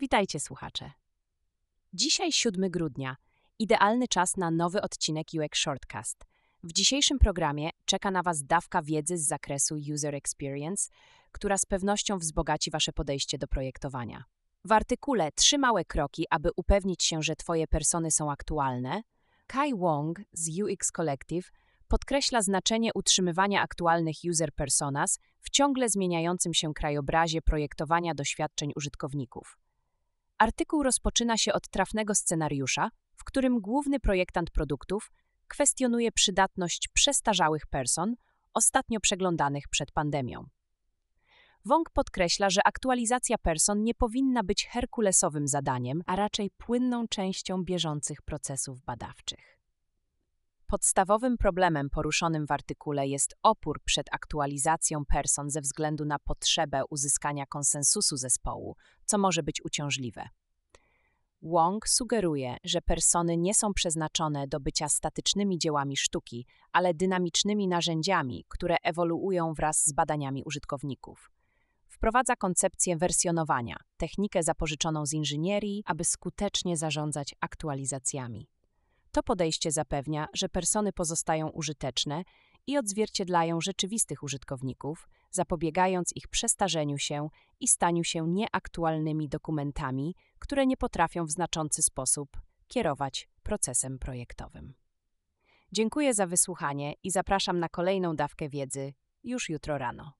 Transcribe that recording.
Witajcie słuchacze. Dzisiaj 7 grudnia. Idealny czas na nowy odcinek UX Shortcast. W dzisiejszym programie czeka na Was dawka wiedzy z zakresu User Experience, która z pewnością wzbogaci Wasze podejście do projektowania. W artykule Trzy małe kroki, aby upewnić się, że Twoje persony są aktualne, Kai Wong z UX Collective podkreśla znaczenie utrzymywania aktualnych user personas w ciągle zmieniającym się krajobrazie projektowania doświadczeń użytkowników. Artykuł rozpoczyna się od trafnego scenariusza, w którym główny projektant produktów kwestionuje przydatność przestarzałych person, ostatnio przeglądanych przed pandemią. Wong podkreśla, że aktualizacja person nie powinna być herkulesowym zadaniem, a raczej płynną częścią bieżących procesów badawczych. Podstawowym problemem poruszonym w artykule jest opór przed aktualizacją person ze względu na potrzebę uzyskania konsensusu zespołu, co może być uciążliwe. Wong sugeruje, że persony nie są przeznaczone do bycia statycznymi dziełami sztuki, ale dynamicznymi narzędziami, które ewoluują wraz z badaniami użytkowników. Wprowadza koncepcję wersjonowania, technikę zapożyczoną z inżynierii, aby skutecznie zarządzać aktualizacjami. To podejście zapewnia, że persony pozostają użyteczne i odzwierciedlają rzeczywistych użytkowników, zapobiegając ich przestarzeniu się i staniu się nieaktualnymi dokumentami, które nie potrafią w znaczący sposób kierować procesem projektowym. Dziękuję za wysłuchanie i zapraszam na kolejną dawkę wiedzy już jutro rano.